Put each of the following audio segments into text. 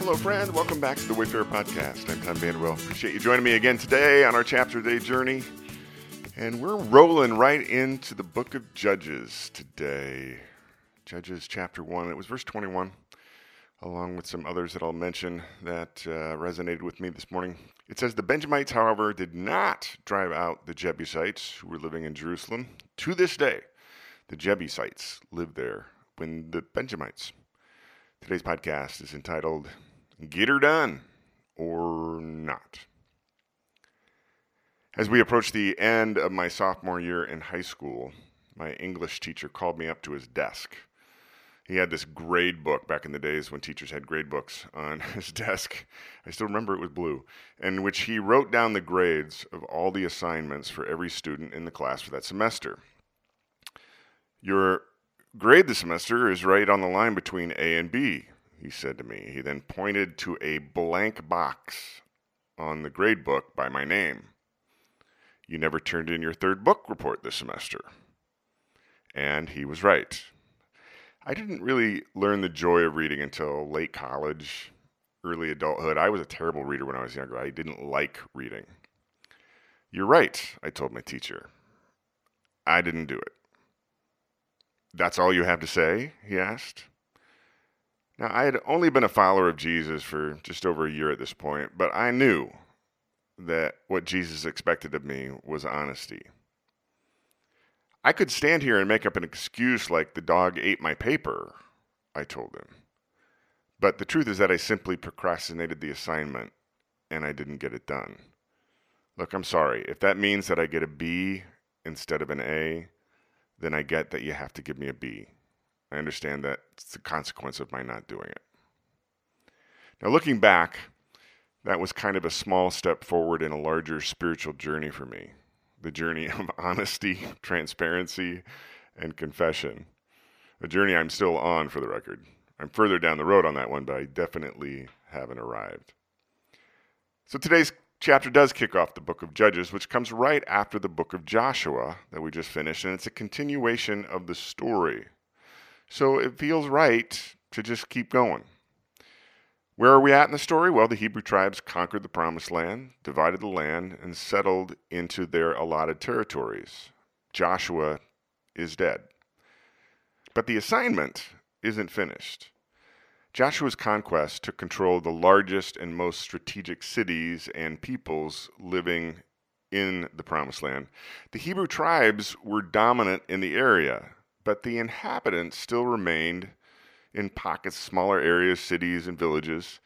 Hello, friend. Welcome back to the Wayfarer Podcast. I'm Tom Vanderwell. Appreciate you joining me again today on our chapter day journey. And we're rolling right into the book of Judges today. Judges chapter 1. It was verse 21, along with some others that I'll mention that uh, resonated with me this morning. It says, The Benjamites, however, did not drive out the Jebusites who were living in Jerusalem. To this day, the Jebusites live there when the Benjamites. Today's podcast is entitled Get Her Done or Not. As we approached the end of my sophomore year in high school, my English teacher called me up to his desk. He had this grade book back in the days when teachers had grade books on his desk. I still remember it was blue, in which he wrote down the grades of all the assignments for every student in the class for that semester. Your grade this semester is right on the line between A and B, he said to me. He then pointed to a blank box on the grade book by my name. You never turned in your third book report this semester. And he was right. I didn't really learn the joy of reading until late college, early adulthood. I was a terrible reader when I was younger. I didn't like reading. You're right, I told my teacher. I didn't do it. That's all you have to say? he asked. Now, I had only been a follower of Jesus for just over a year at this point, but I knew that what Jesus expected of me was honesty. I could stand here and make up an excuse like the dog ate my paper, I told him. But the truth is that I simply procrastinated the assignment and I didn't get it done. Look, I'm sorry. If that means that I get a B instead of an A, then I get that you have to give me a B. I understand that it's the consequence of my not doing it. Now, looking back, that was kind of a small step forward in a larger spiritual journey for me the journey of honesty, transparency, and confession. A journey I'm still on, for the record. I'm further down the road on that one, but I definitely haven't arrived. So today's chapter does kick off the book of Judges, which comes right after the book of Joshua that we just finished, and it's a continuation of the story. So it feels right to just keep going. Where are we at in the story? Well, the Hebrew tribes conquered the promised land, divided the land, and settled into their allotted territories. Joshua is dead. But the assignment isn't finished. Joshua's conquest took control of the largest and most strategic cities and peoples living in the Promised Land. The Hebrew tribes were dominant in the area, but the inhabitants still remained in pockets, smaller areas, cities, and villages.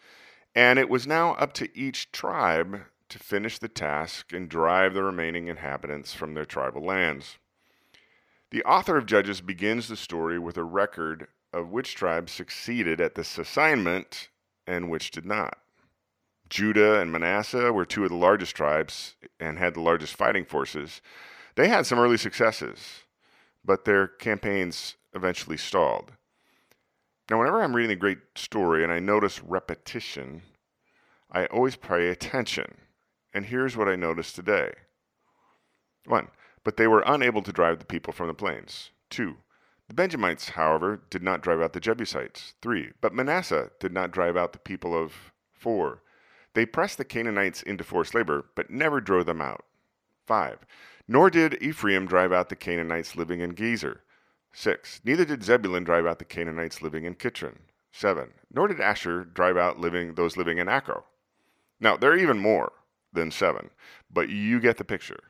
And it was now up to each tribe to finish the task and drive the remaining inhabitants from their tribal lands. The author of Judges begins the story with a record of which tribes succeeded at this assignment and which did not. Judah and Manasseh were two of the largest tribes and had the largest fighting forces. They had some early successes, but their campaigns eventually stalled. Now, whenever I'm reading a great story and I notice repetition, I always pay attention. And here's what I noticed today. One, but they were unable to drive the people from the plains. Two, the Benjamites, however, did not drive out the Jebusites. Three. But Manasseh did not drive out the people of. Four. They pressed the Canaanites into forced labor, but never drove them out. Five. Nor did Ephraim drive out the Canaanites living in Gezer. Six. Neither did Zebulun drive out the Canaanites living in Kitron. Seven. Nor did Asher drive out living those living in Acco. Now, there are even more than seven, but you get the picture.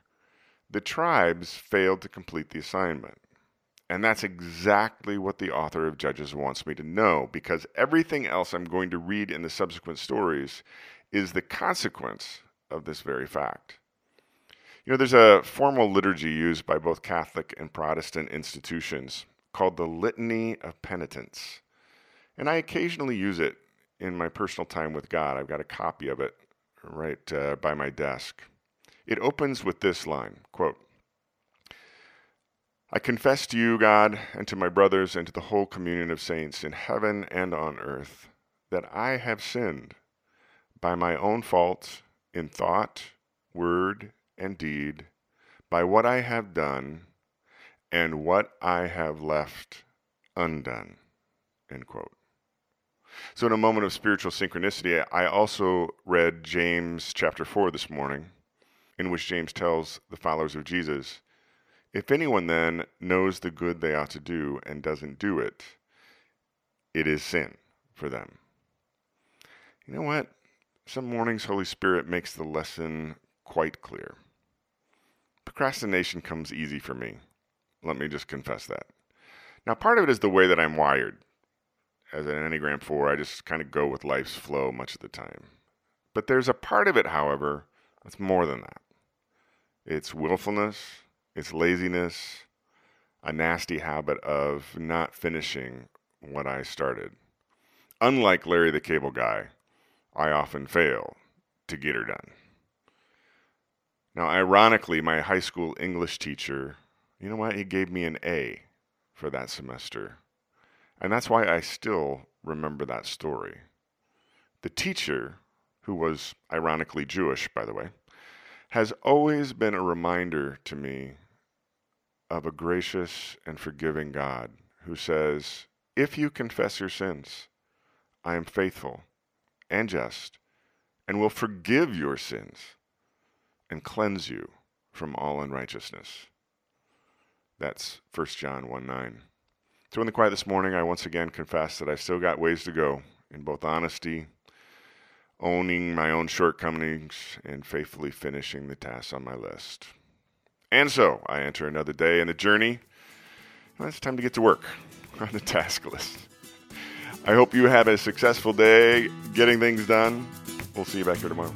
The tribes failed to complete the assignment. And that's exactly what the author of Judges wants me to know, because everything else I'm going to read in the subsequent stories is the consequence of this very fact. You know, there's a formal liturgy used by both Catholic and Protestant institutions called the Litany of Penitence. And I occasionally use it in my personal time with God. I've got a copy of it right uh, by my desk. It opens with this line quote, I confess to you, God, and to my brothers, and to the whole communion of saints in heaven and on earth, that I have sinned by my own fault in thought, word, and deed, by what I have done, and what I have left undone. End quote. So, in a moment of spiritual synchronicity, I also read James chapter 4 this morning, in which James tells the followers of Jesus If anyone then knows the good they ought to do and doesn't do it, it is sin for them. You know what? Some mornings, Holy Spirit makes the lesson quite clear. Procrastination comes easy for me. Let me just confess that. Now, part of it is the way that I'm wired. As an Enneagram 4, I just kind of go with life's flow much of the time. But there's a part of it, however, that's more than that. It's willfulness, it's laziness, a nasty habit of not finishing what I started. Unlike Larry the Cable Guy, I often fail to get her done. Now, ironically, my high school English teacher, you know what? He gave me an A for that semester. And that's why I still remember that story. The teacher, who was ironically Jewish, by the way, has always been a reminder to me of a gracious and forgiving God who says, If you confess your sins, I am faithful and just and will forgive your sins and cleanse you from all unrighteousness. That's 1 John 1 9. So, in the quiet this morning, I once again confess that I still got ways to go in both honesty, owning my own shortcomings, and faithfully finishing the tasks on my list. And so, I enter another day in the journey. Well, it's time to get to work on the task list. I hope you have a successful day getting things done. We'll see you back here tomorrow.